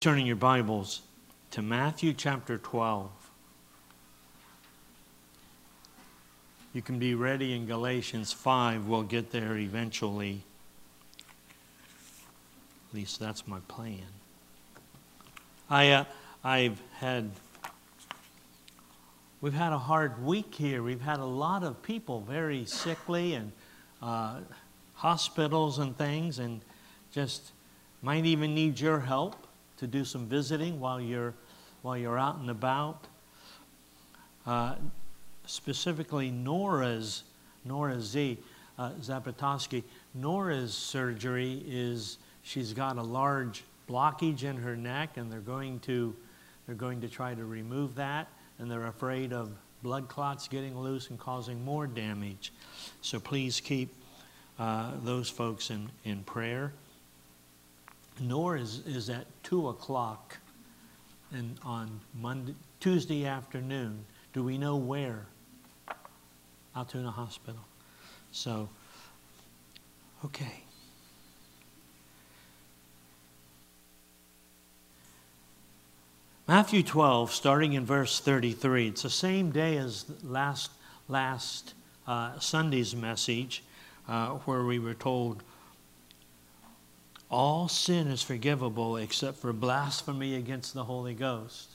Turning your Bibles to Matthew chapter 12. You can be ready in Galatians 5. We'll get there eventually. At least that's my plan. I, uh, I've had, we've had a hard week here. We've had a lot of people very sickly and uh, hospitals and things, and just might even need your help to do some visiting while you're, while you're out and about. Uh, specifically, Nora's, Nora Z, uh, Zapatowski, Nora's surgery is she's got a large blockage in her neck, and they're going to, they're going to try to remove that, and they're afraid of blood clots getting loose and causing more damage. So please keep uh, those folks in, in prayer Nora's, is at 2 o'clock and on Monday, Tuesday afternoon. Do we know where? Altoona Hospital. So, okay. Matthew 12, starting in verse 33. It's the same day as last, last uh, Sunday's message, uh, where we were told all sin is forgivable except for blasphemy against the Holy Ghost.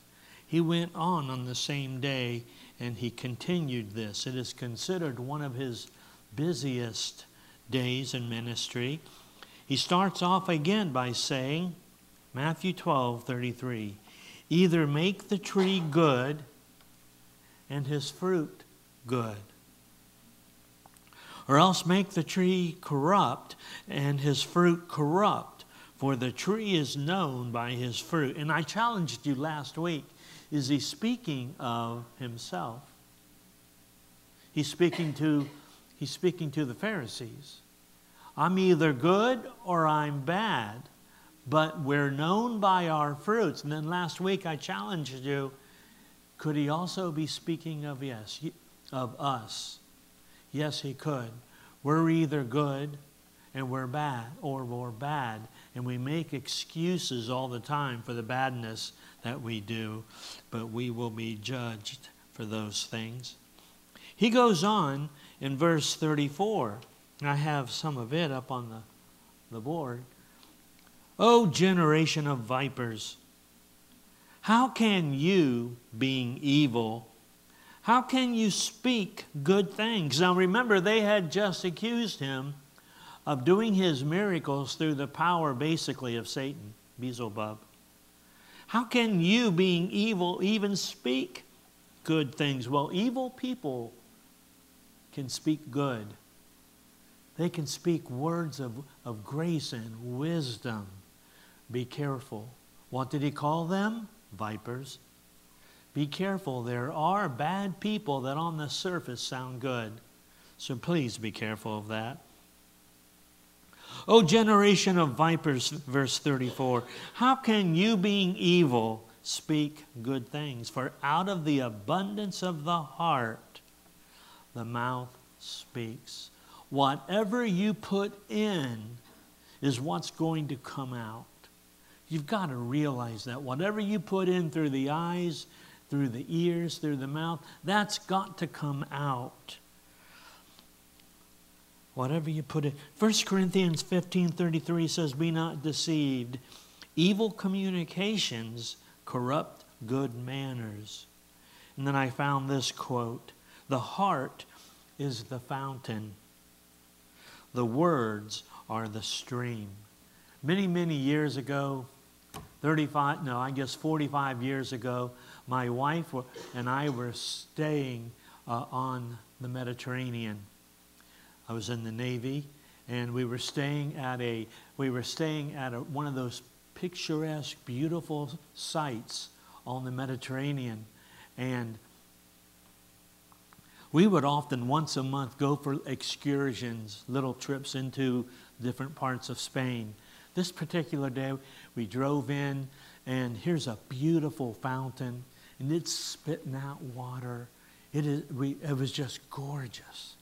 He went on on the same day and he continued this. It is considered one of his busiest days in ministry. He starts off again by saying, Matthew 12, 33, either make the tree good and his fruit good, or else make the tree corrupt and his fruit corrupt. For the tree is known by his fruit. And I challenged you last week is he speaking of himself? He's speaking to, he's speaking to the Pharisees. I'm either good or I'm bad, but we're known by our fruits. And then last week I challenged you could he also be speaking of yes, of us? Yes, he could. We're either good and we're bad, or we're bad, and we make excuses all the time for the badness that we do, but we will be judged for those things. He goes on in verse 34. I have some of it up on the, the board. O generation of vipers, how can you, being evil, how can you speak good things? Now remember, they had just accused him of doing his miracles through the power, basically, of Satan, Beelzebub. How can you, being evil, even speak good things? Well, evil people can speak good. They can speak words of, of grace and wisdom. Be careful. What did he call them? Vipers. Be careful. There are bad people that on the surface sound good. So please be careful of that. O generation of vipers, verse 34, how can you, being evil, speak good things? For out of the abundance of the heart, the mouth speaks. Whatever you put in is what's going to come out. You've got to realize that. Whatever you put in through the eyes, through the ears, through the mouth, that's got to come out. Whatever you put it. 1 Corinthians 15 33 says, Be not deceived. Evil communications corrupt good manners. And then I found this quote The heart is the fountain, the words are the stream. Many, many years ago, 35, no, I guess 45 years ago, my wife and I were staying uh, on the Mediterranean. I was in the Navy, and we were staying at a we were staying at a, one of those picturesque, beautiful sites on the Mediterranean, and we would often once a month go for excursions, little trips into different parts of Spain. This particular day, we drove in, and here's a beautiful fountain and it's spitting out water. It, is, we, it was just gorgeous.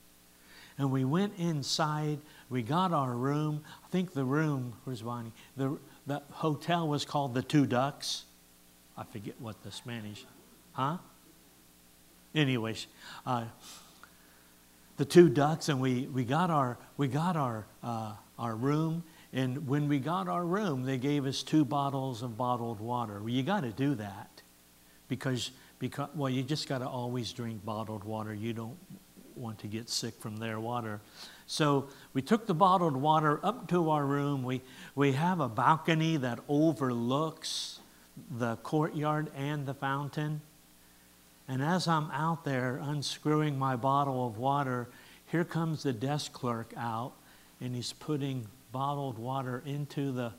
And we went inside. We got our room. I think the room, where's Bonnie? The, the hotel was called the Two Ducks. I forget what the Spanish, huh? Anyways, uh, the two ducks, and we, we got our we got our uh, our room. And when we got our room, they gave us two bottles of bottled water. Well, you got to do that because because well, you just got to always drink bottled water. You don't want to get sick from their water. So we took the bottled water up to our room. We, we have a balcony that overlooks the courtyard and the fountain. And as I'm out there unscrewing my bottle of water, here comes the desk clerk out, and he's putting bottled water into the,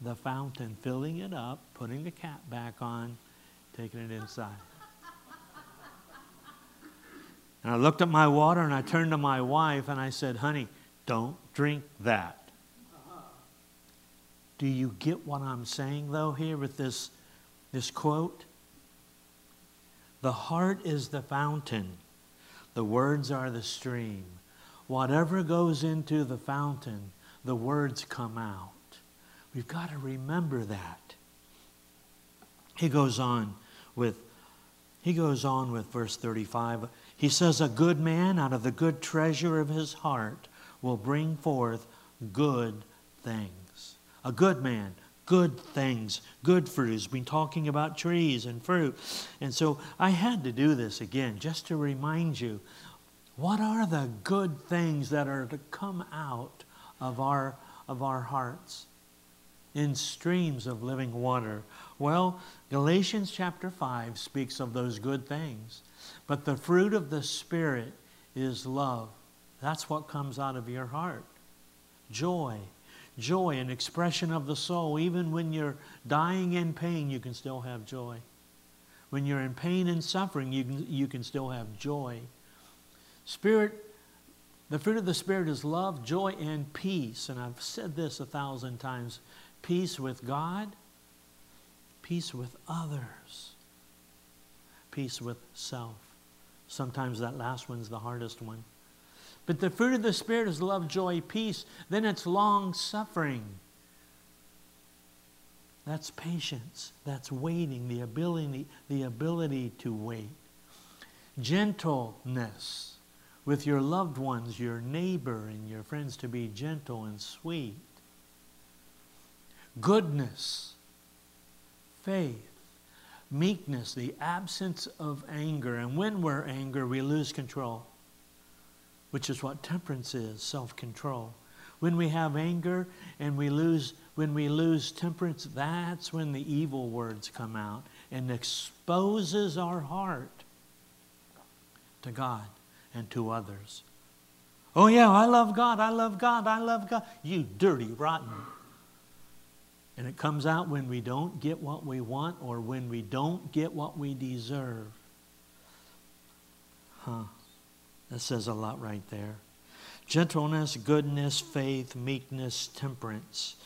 the fountain, filling it up, putting the cap back on, taking it inside. And I looked at my water and I turned to my wife and I said, honey, don't drink that. Do you get what I'm saying, though, here with this, this quote? The heart is the fountain, the words are the stream. Whatever goes into the fountain, the words come out. We've got to remember that. He goes on with he goes on with verse 35. He says, A good man out of the good treasure of his heart will bring forth good things. A good man, good things, good fruit. He's been talking about trees and fruit. And so I had to do this again just to remind you what are the good things that are to come out of our, of our hearts in streams of living water? Well, Galatians chapter 5 speaks of those good things. But the fruit of the Spirit is love. That's what comes out of your heart. Joy. Joy, an expression of the soul. Even when you're dying in pain, you can still have joy. When you're in pain and suffering, you can, you can still have joy. Spirit, the fruit of the Spirit is love, joy, and peace. And I've said this a thousand times peace with God, peace with others, peace with self. Sometimes that last one's the hardest one. But the fruit of the Spirit is love, joy, peace. Then it's long suffering. That's patience. That's waiting, the ability, the ability to wait. Gentleness with your loved ones, your neighbor, and your friends to be gentle and sweet. Goodness, faith, meekness, the absence of anger. And when we're angry, we lose control, which is what temperance is self control. When we have anger and we lose, when we lose temperance, that's when the evil words come out and exposes our heart to God and to others. Oh, yeah, I love God, I love God, I love God. You dirty, rotten. And it comes out when we don't get what we want or when we don't get what we deserve. Huh. That says a lot right there. Gentleness, goodness, faith, meekness, temperance.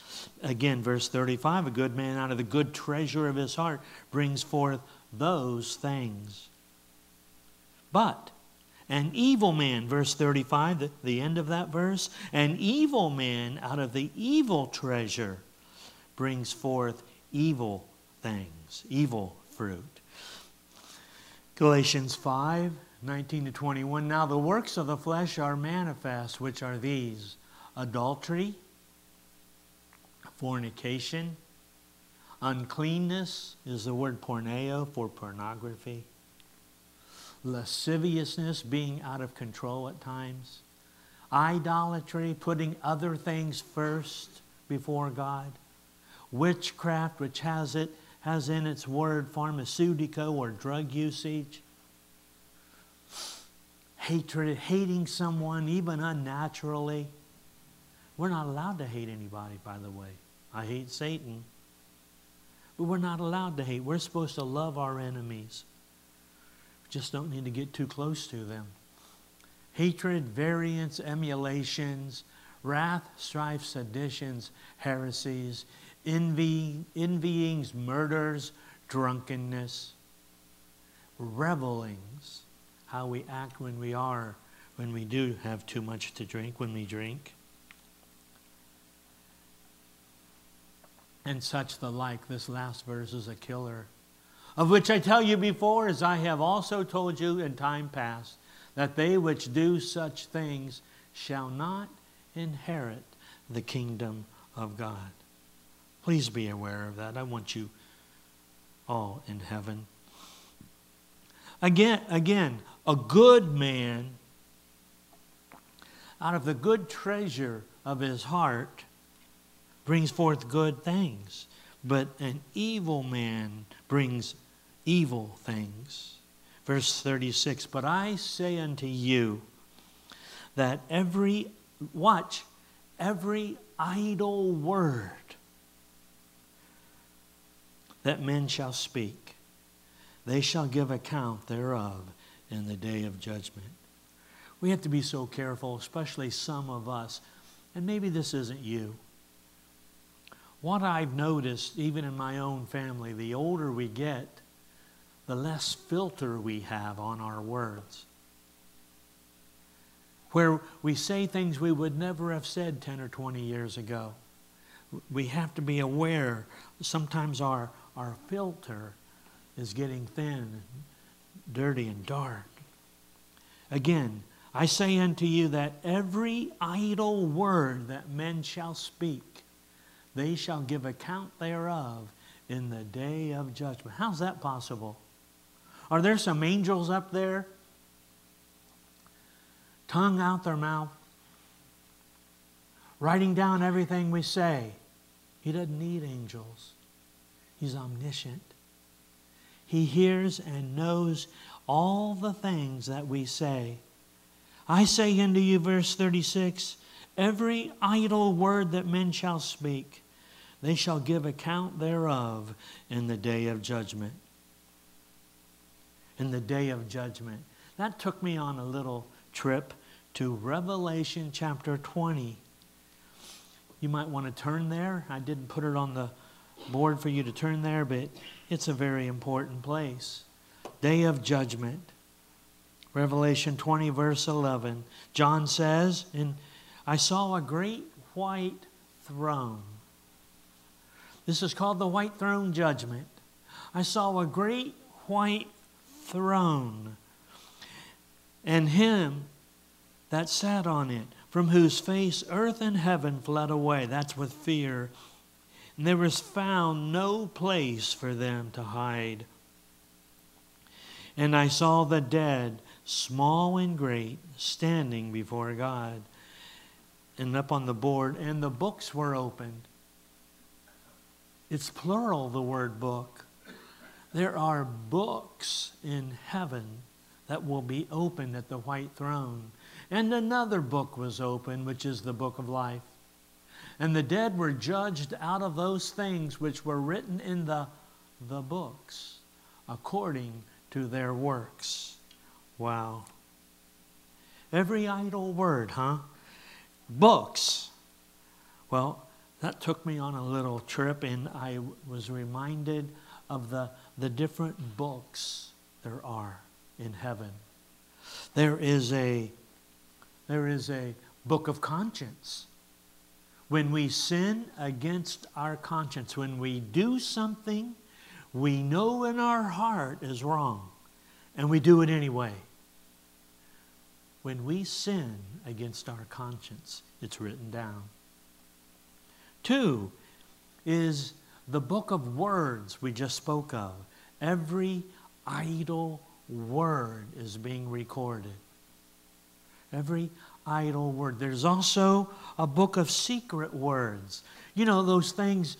Again, verse 35 a good man out of the good treasure of his heart brings forth those things. But an evil man, verse 35, the, the end of that verse, an evil man out of the evil treasure brings forth evil things, evil fruit. Galatians 5 19 to 21. Now the works of the flesh are manifest, which are these adultery, fornication, uncleanness is the word porneo for pornography, lasciviousness, being out of control at times, idolatry, putting other things first before God witchcraft, which has it has in its word pharmaceutico or drug usage, hatred, hating someone even unnaturally. We're not allowed to hate anybody, by the way. I hate Satan. But we're not allowed to hate. We're supposed to love our enemies. We just don't need to get too close to them. Hatred, variance, emulations, wrath, strife, seditions, heresies, envy, envyings, murders, drunkenness, revelings, how we act when we are, when we do have too much to drink, when we drink. and such the like. This last verse is a killer. Of which I tell you before, as I have also told you in time past, that they which do such things shall not inherit the kingdom of God. Please be aware of that. I want you all in heaven. Again, again, a good man out of the good treasure of his heart brings forth good things, but an evil man brings evil things. Verse 36 But I say unto you that every, watch, every idle word that men shall speak, they shall give account thereof in the day of judgment. We have to be so careful, especially some of us, and maybe this isn't you. What I've noticed, even in my own family, the older we get, the less filter we have on our words. Where we say things we would never have said 10 or 20 years ago. We have to be aware sometimes our, our filter is getting thin, and dirty, and dark. Again, I say unto you that every idle word that men shall speak, they shall give account thereof in the day of judgment. How's that possible? Are there some angels up there? Tongue out their mouth, writing down everything we say. He doesn't need angels, He's omniscient. He hears and knows all the things that we say. I say unto you, verse 36 every idle word that men shall speak, they shall give account thereof in the day of judgment. In the day of judgment. That took me on a little trip to Revelation chapter 20. You might want to turn there. I didn't put it on the board for you to turn there, but it's a very important place. Day of judgment. Revelation 20, verse 11. John says, and I saw a great white throne. This is called the white throne judgment. I saw a great white throne, and him that sat on it, from whose face earth and heaven fled away. That's with fear. And there was found no place for them to hide. And I saw the dead small and great, standing before God. And up on the board, and the books were opened. It's plural, the word book. There are books in heaven that will be opened at the white throne. And another book was opened, which is the book of life. And the dead were judged out of those things which were written in the, the books according to their works. Wow. Every idle word, huh? Books. Well, that took me on a little trip, and I was reminded of the, the different books there are in heaven. There is a there is a book of conscience. When we sin against our conscience, when we do something we know in our heart is wrong, and we do it anyway when we sin against our conscience, it's written down. Two is the book of words we just spoke of. Every idle word is being recorded. Every idle word. There's also a book of secret words. You know, those things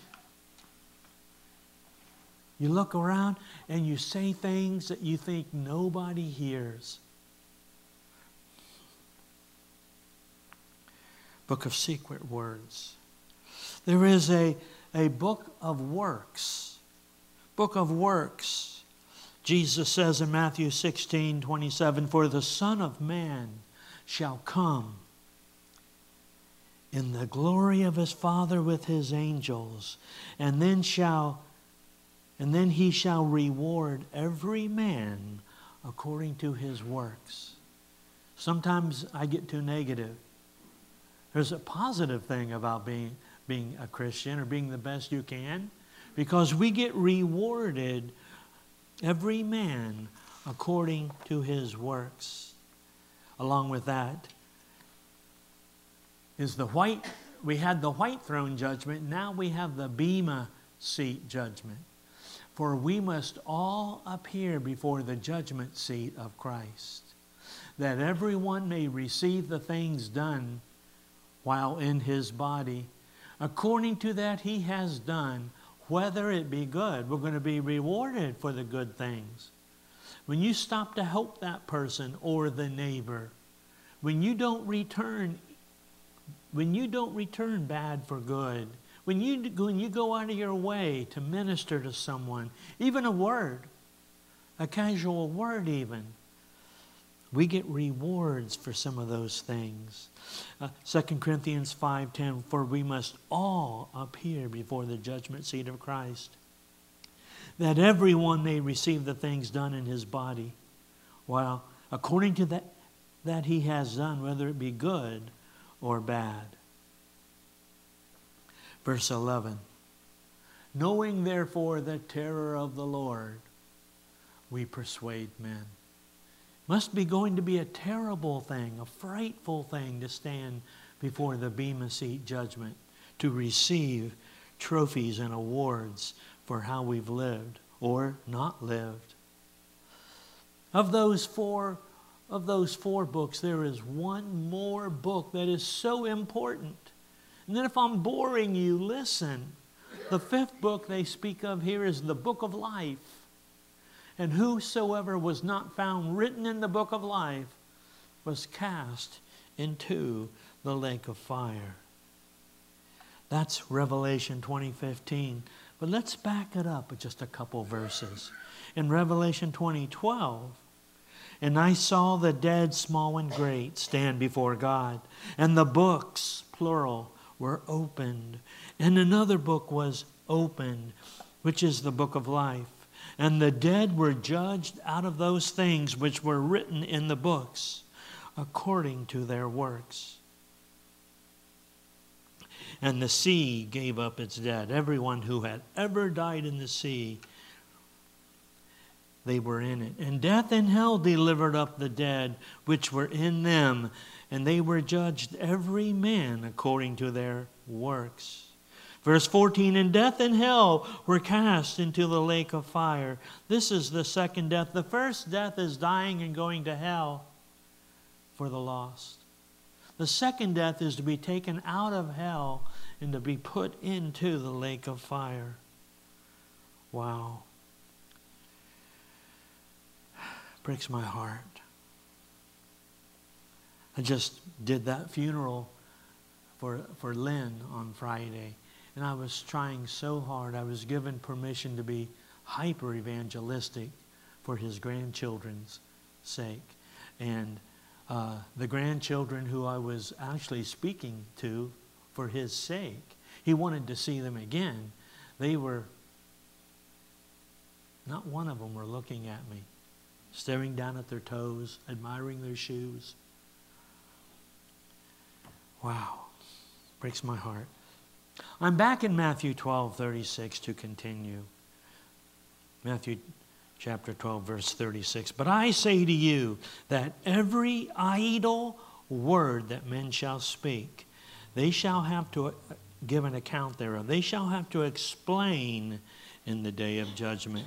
you look around and you say things that you think nobody hears. book of secret words. There is a, a book of works. Book of works. Jesus says in Matthew 16 27, For the Son of Man shall come in the glory of his Father with his angels, and then shall and then he shall reward every man according to his works. Sometimes I get too negative. There's a positive thing about being, being a Christian or being the best you can because we get rewarded, every man according to his works. Along with that is the white, we had the white throne judgment, now we have the Bema seat judgment. For we must all appear before the judgment seat of Christ, that everyone may receive the things done while in his body, according to that he has done, whether it be good. We're going to be rewarded for the good things. When you stop to help that person or the neighbor, when you don't return when you don't return bad for good, when you, when you go out of your way to minister to someone, even a word, a casual word even, we get rewards for some of those things. Uh, 2 Corinthians 5.10, for we must all appear before the judgment seat of Christ, that everyone may receive the things done in his body, while according to that, that he has done, whether it be good or bad. Verse 11 Knowing therefore the terror of the Lord, we persuade men. Must be going to be a terrible thing, a frightful thing to stand before the Bema Seat judgment, to receive trophies and awards for how we've lived or not lived. Of those four of those four books, there is one more book that is so important. And then, if I'm boring you, listen. The fifth book they speak of here is the book of life. And whosoever was not found written in the book of life was cast into the lake of fire. That's Revelation 2015. But let's back it up with just a couple verses. In Revelation 2012, and I saw the dead, small and great, stand before God. And the books, plural, were opened. And another book was opened, which is the book of life. And the dead were judged out of those things which were written in the books, according to their works. And the sea gave up its dead. Everyone who had ever died in the sea they were in it. And death and hell delivered up the dead which were in them, and they were judged every man according to their works. Verse 14 And death and hell were cast into the lake of fire. This is the second death. The first death is dying and going to hell for the lost. The second death is to be taken out of hell and to be put into the lake of fire. Wow. breaks my heart. I just did that funeral for, for Lynn on Friday, and I was trying so hard. I was given permission to be hyper evangelistic for his grandchildren's sake. And uh, the grandchildren who I was actually speaking to for his sake, he wanted to see them again. They were, not one of them were looking at me staring down at their toes, admiring their shoes. Wow, breaks my heart. I'm back in Matthew 12, 36 to continue. Matthew chapter 12, verse 36. But I say to you that every idle word that men shall speak, they shall have to uh, give an account thereof. They shall have to explain in the day of judgment.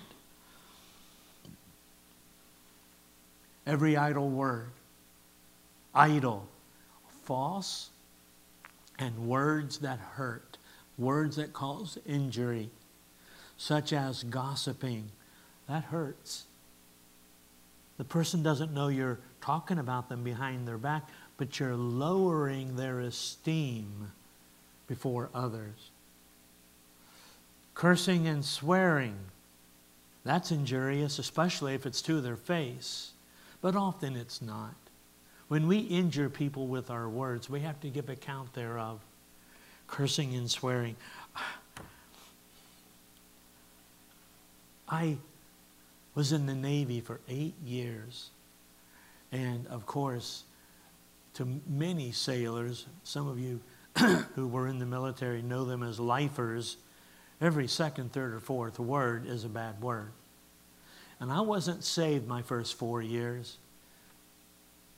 every idle word. Idle, false, and words that hurt, words that cause injury, such as gossiping. That hurts. The person doesn't know you're talking about them behind their back, but you're lowering their esteem before others. Cursing and swearing, that's injurious, especially if it's to their face but often it's not. When we injure people with our words, we have to give account thereof. Cursing and swearing. I was in the Navy for eight years. And of course, to many sailors, some of you who were in the military know them as lifers. Every second, third, or fourth word is a bad word. And I wasn't saved my first four years.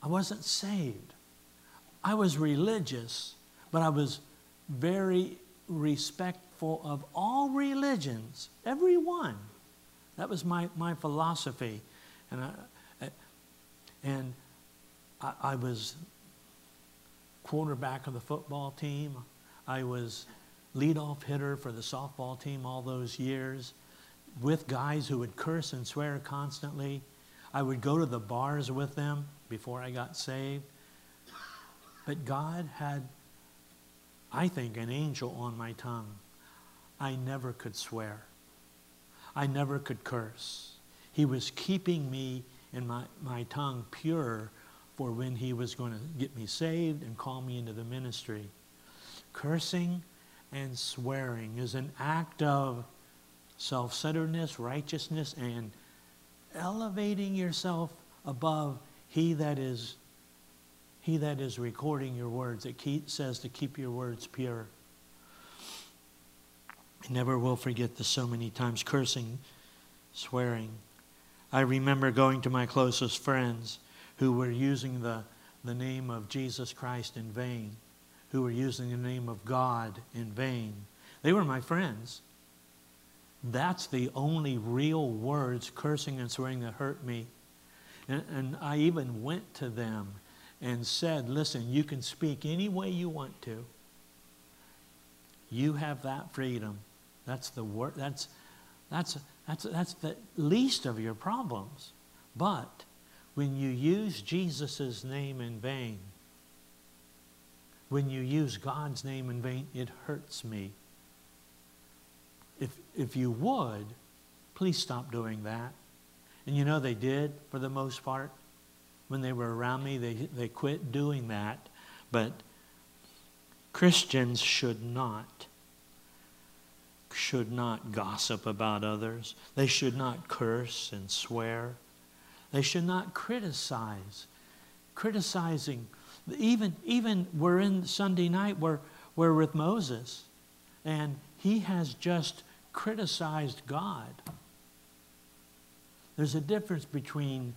I wasn't saved. I was religious, but I was very respectful of all religions, every one. That was my, my philosophy. And I, and I, I was quarterback of the football team. I was leadoff hitter for the softball team all those years with guys who would curse and swear constantly. I would go to the bars with them before I got saved. But God had, I think, an angel on my tongue. I never could swear. I never could curse. He was keeping me and my, my tongue pure for when he was going to get me saved and call me into the ministry. Cursing and swearing is an act of self centeredness, righteousness, and elevating yourself above he that is he that is recording your words. It says to keep your words pure. I never will forget the so many times cursing, swearing. I remember going to my closest friends who were using the, the name of Jesus Christ in vain, who were using the name of God in vain. They were my friends. That's the only real words, cursing and swearing, that hurt me. And, and I even went to them and said, Listen, you can speak any way you want to. You have that freedom. That's the word. That's, that's, that's, that's the least of your problems. But when you use Jesus' name in vain, when you use God's name in vain, it hurts me. If, if you would, please stop doing that. And you know they did for the most part. When they were around me, they, they quit doing that. But Christians should not should not gossip about others. They should not curse and swear. They should not criticize. Criticizing. Even, even we're in Sunday night, we're, we're with Moses, and he has just criticized God. There's a difference between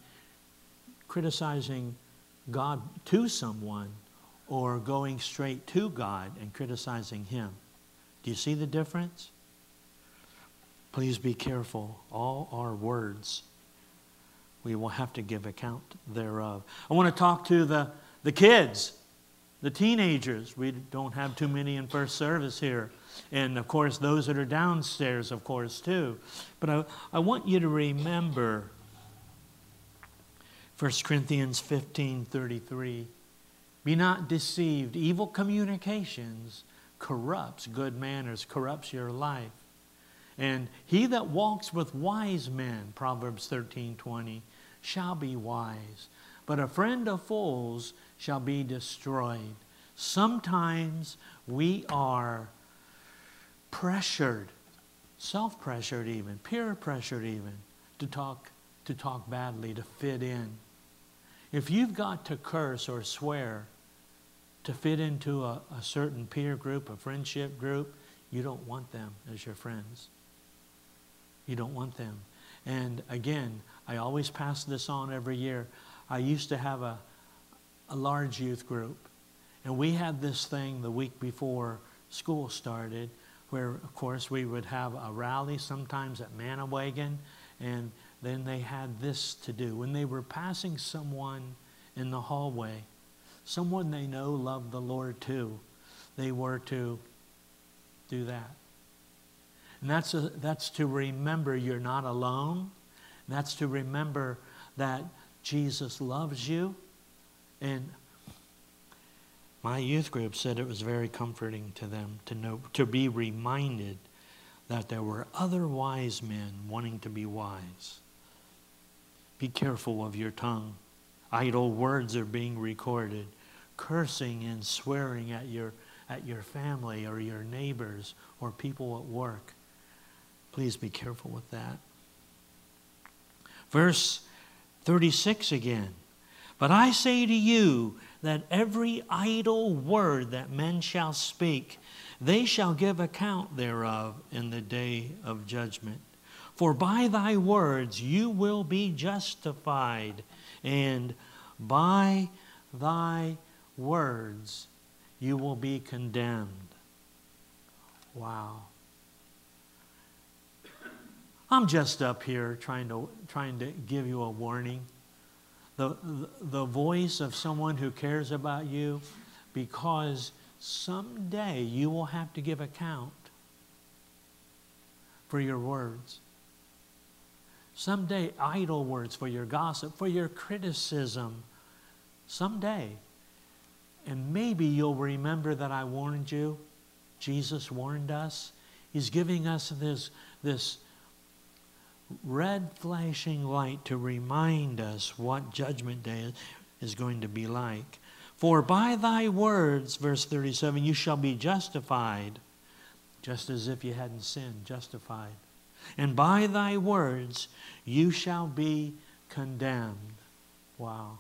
criticizing God to someone or going straight to God and criticizing Him. Do you see the difference? Please be careful. All our words we will have to give account thereof. I want to talk to the, the kids, the teenagers. We don't have too many in first service here. And of course, those that are downstairs, of course, too. But I, I want you to remember 1 Corinthians 15 33. Be not deceived. Evil communications corrupts good manners, corrupts your life. And he that walks with wise men, Proverbs 13 20, shall be wise. But a friend of fools shall be destroyed. Sometimes we are pressured, self pressured even, peer pressured even, to talk, to talk badly, to fit in. If you've got to curse or swear to fit into a, a certain peer group, a friendship group, you don't want them as your friends. You don't want them. And again, I always pass this on every year. I used to have a, a large youth group, and we had this thing the week before school started where, of course, we would have a rally sometimes at Manawagan, and then they had this to do. When they were passing someone in the hallway, someone they know loved the Lord too, they were to do that. And that's, a, that's to remember you're not alone. That's to remember that Jesus loves you. And my youth group said it was very comforting to them to know to be reminded that there were other wise men wanting to be wise. Be careful of your tongue. Idle words are being recorded. Cursing and swearing at your at your family or your neighbors or people at work. Please be careful with that. Verse 36 again. But I say to you that every idle word that men shall speak, they shall give account thereof in the day of judgment. For by thy words you will be justified, and by thy words you will be condemned. Wow. I'm just up here trying to, trying to give you a warning. The, the, voice of someone who cares about you because someday you will have to give account for your words. Someday, idle words for your gossip, for your criticism. Someday. And maybe you'll remember that I warned you. Jesus warned us. He's giving us this, this red flashing light to remind us what Judgment Day is going to be like. For by thy words, verse 37, you shall be justified, just as if you hadn't sinned, justified and by thy words you shall be condemned. Wow.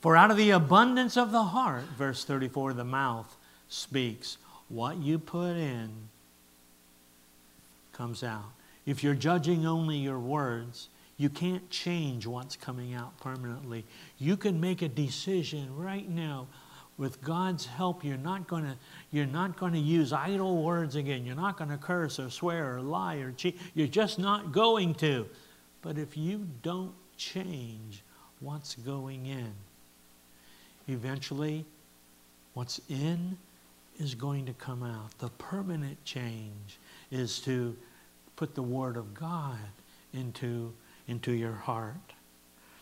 For out of the abundance of the heart, verse 34, the mouth speaks. What you put in comes out. If you're judging only your words, you can't change what's coming out permanently. You can make a decision right now with God's help, you're not going to you're not going to use idle words again. You're not going to curse or swear or lie or cheat. You're just not going to. But if you don't change what's going in, eventually what's in is going to come out. The permanent change is to put the word of God into, into your heart.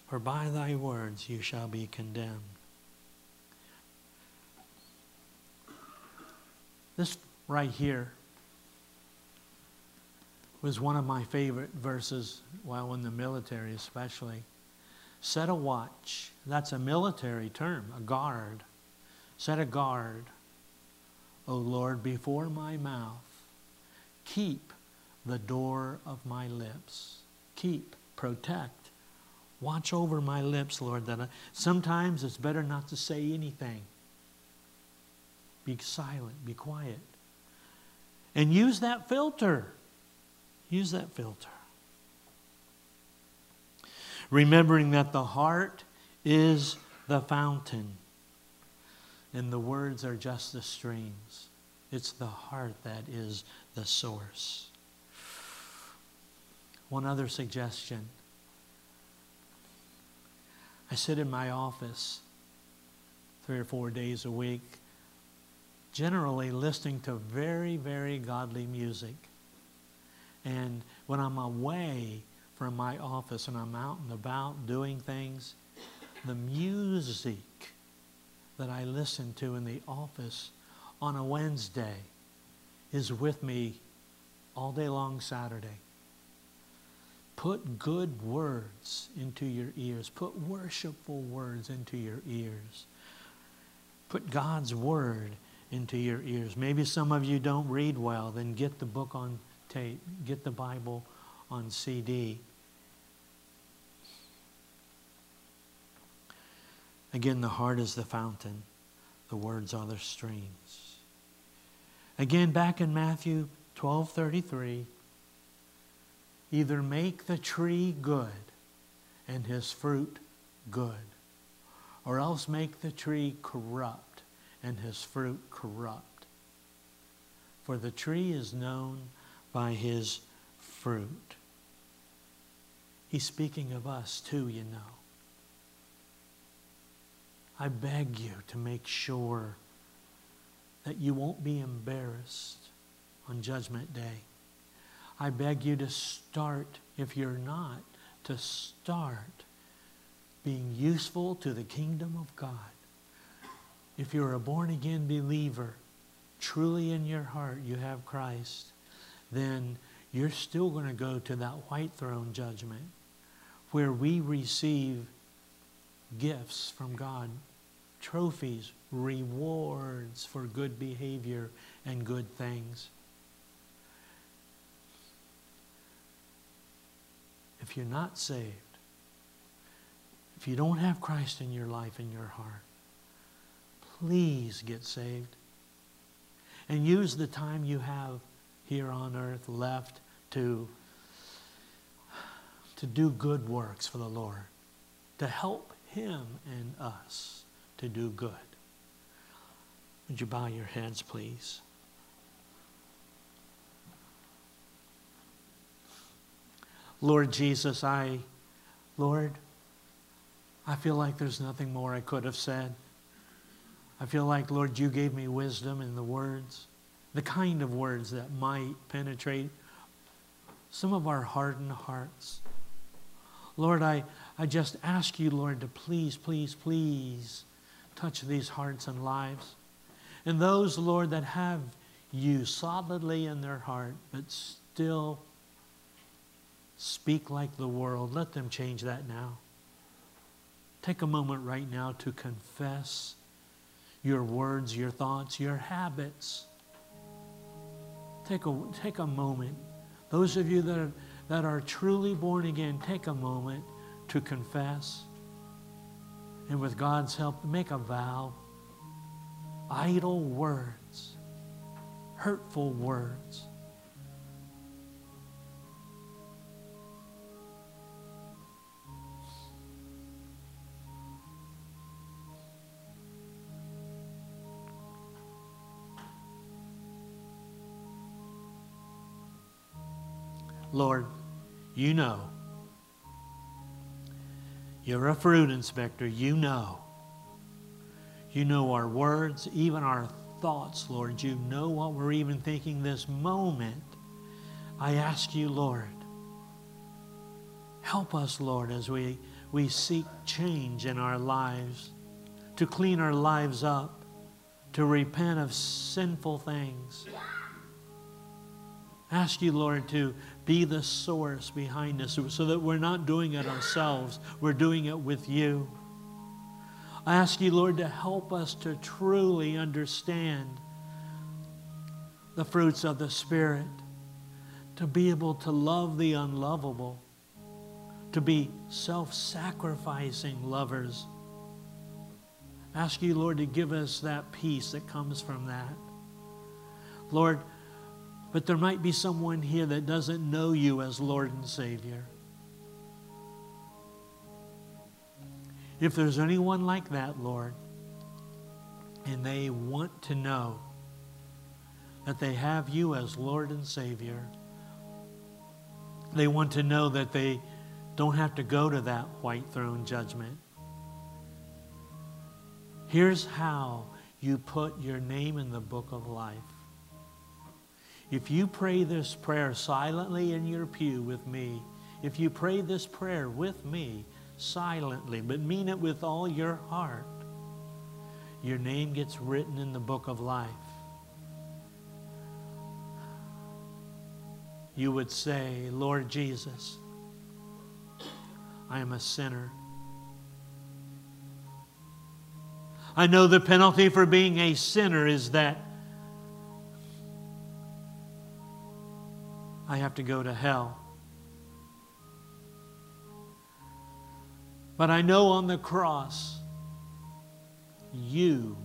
For by thy words you shall be condemned. This right here was one of my favorite verses while in the military, especially. Set a watch. That's a military term, a guard. Set a guard, O Lord, before my mouth. Keep the door of my lips. Keep, protect, watch over my lips, Lord. That I, sometimes it's better not to say anything. Be silent, be quiet. And use that filter. Use that filter. Remembering that the heart is the fountain and the words are just the streams. It's the heart that is the source. One other suggestion. I sit in my office three or four days a week generally listening to very, very godly music. And when I'm away from my office and I'm out and about doing things, the music that I listen to in the office on a Wednesday is with me all day long Saturday. Put good words into your ears. Put worshipful words into your ears. Put God's word into your ears. Maybe some of you don't read well, then get the book on tape, get the Bible on CD. Again, the heart is the fountain, the words are the streams. Again, back in Matthew 12 33, either make the tree good and his fruit good, or else make the tree corrupt and his fruit corrupt. For the tree is known by his fruit. He's speaking of us too, you know. I beg you to make sure that you won't be embarrassed on Judgment Day. I beg you to start, if you're not, to start being useful to the kingdom of God if you're a born again believer, truly in your heart you have Christ, then you're still going to go to that white throne judgment where we receive gifts from God, trophies, rewards for good behavior and good things. if you're not saved, if you don't have Christ in your life, in your heart, please get saved. And use the time you have here on earth left to, to do good works for the Lord, to help Him and us to do good. Would you bow your heads, please? Lord Jesus, I, Lord, I feel like there's nothing more I could have said. I feel like, Lord, you gave me wisdom in the words, the kind of words that might penetrate some of our hardened hearts. Lord, I, I just ask you, Lord, to please, please, please touch these hearts and lives. And those, Lord, that have you solidly in their heart, but still speak like the world, let them change that now. Take a moment right now to confess your words, your thoughts, your habits. Take a, take a moment. Those of you that are, that are truly born again, take a moment to confess. And with God's help, make a vow. Idle words, hurtful words Lord, you know. You're a fruit inspector. You know. You know our words, even our thoughts, Lord. You know what we're even thinking this moment. I ask you, Lord, help us, Lord, as we, we seek change in our lives, to clean our lives up, to repent of sinful things. Ask you, Lord, to be the source behind us so that we're not doing it ourselves, we're doing it with you. I ask you, Lord, to help us to truly understand the fruits of the Spirit, to be able to love the unlovable, to be self sacrificing lovers. I Ask you, Lord, to give us that peace that comes from that. Lord, but there might be someone here that doesn't know you as Lord and Savior. If there's anyone like that, Lord, and they want to know that they have you as Lord and Savior, they want to know that they don't have to go to that white throne judgment. Here's how you put your name in the book of life. If you pray this prayer silently in your pew with me, if you pray this prayer with me silently, but mean it with all your heart, your name gets written in the book of life. You would say, Lord Jesus, I am a sinner. I know the penalty for being a sinner is that I have to go to hell. But I know on the cross, you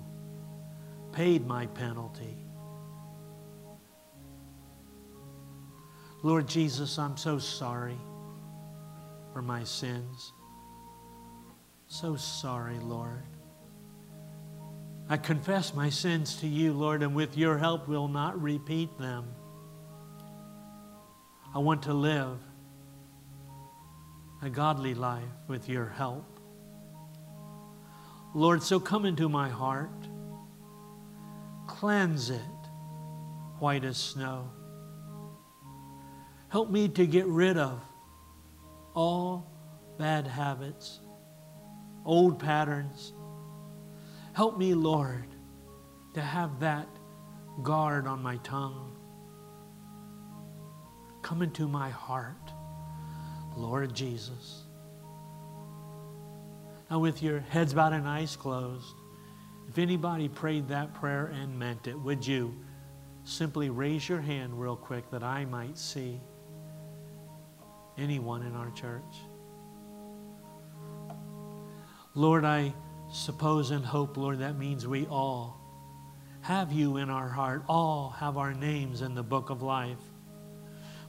paid my penalty. Lord Jesus, I'm so sorry for my sins. So sorry, Lord. I confess my sins to you, Lord, and with your help will not repeat them. I want to live a godly life with your help. Lord, so come into my heart, cleanse it white as snow. Help me to get rid of all bad habits, old patterns. Help me, Lord, to have that guard on my tongue Come into my heart, Lord Jesus. Now, with your heads bowed and eyes closed, if anybody prayed that prayer and meant it, would you simply raise your hand real quick that I might see? anyone in our church. Lord, I suppose and hope, Lord, that means we all have you in our heart, all have our names in the book of life.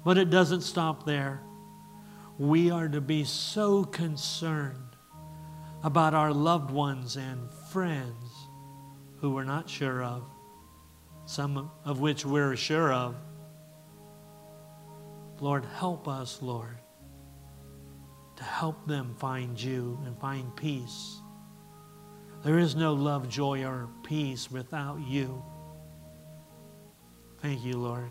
But it doesn't stop there. We are to be so concerned about our loved ones and friends who we're not sure of, some of which we're sure of. Lord, help us, Lord, to help them find you and find peace. There is no love, joy, or peace without you. Thank you, Lord.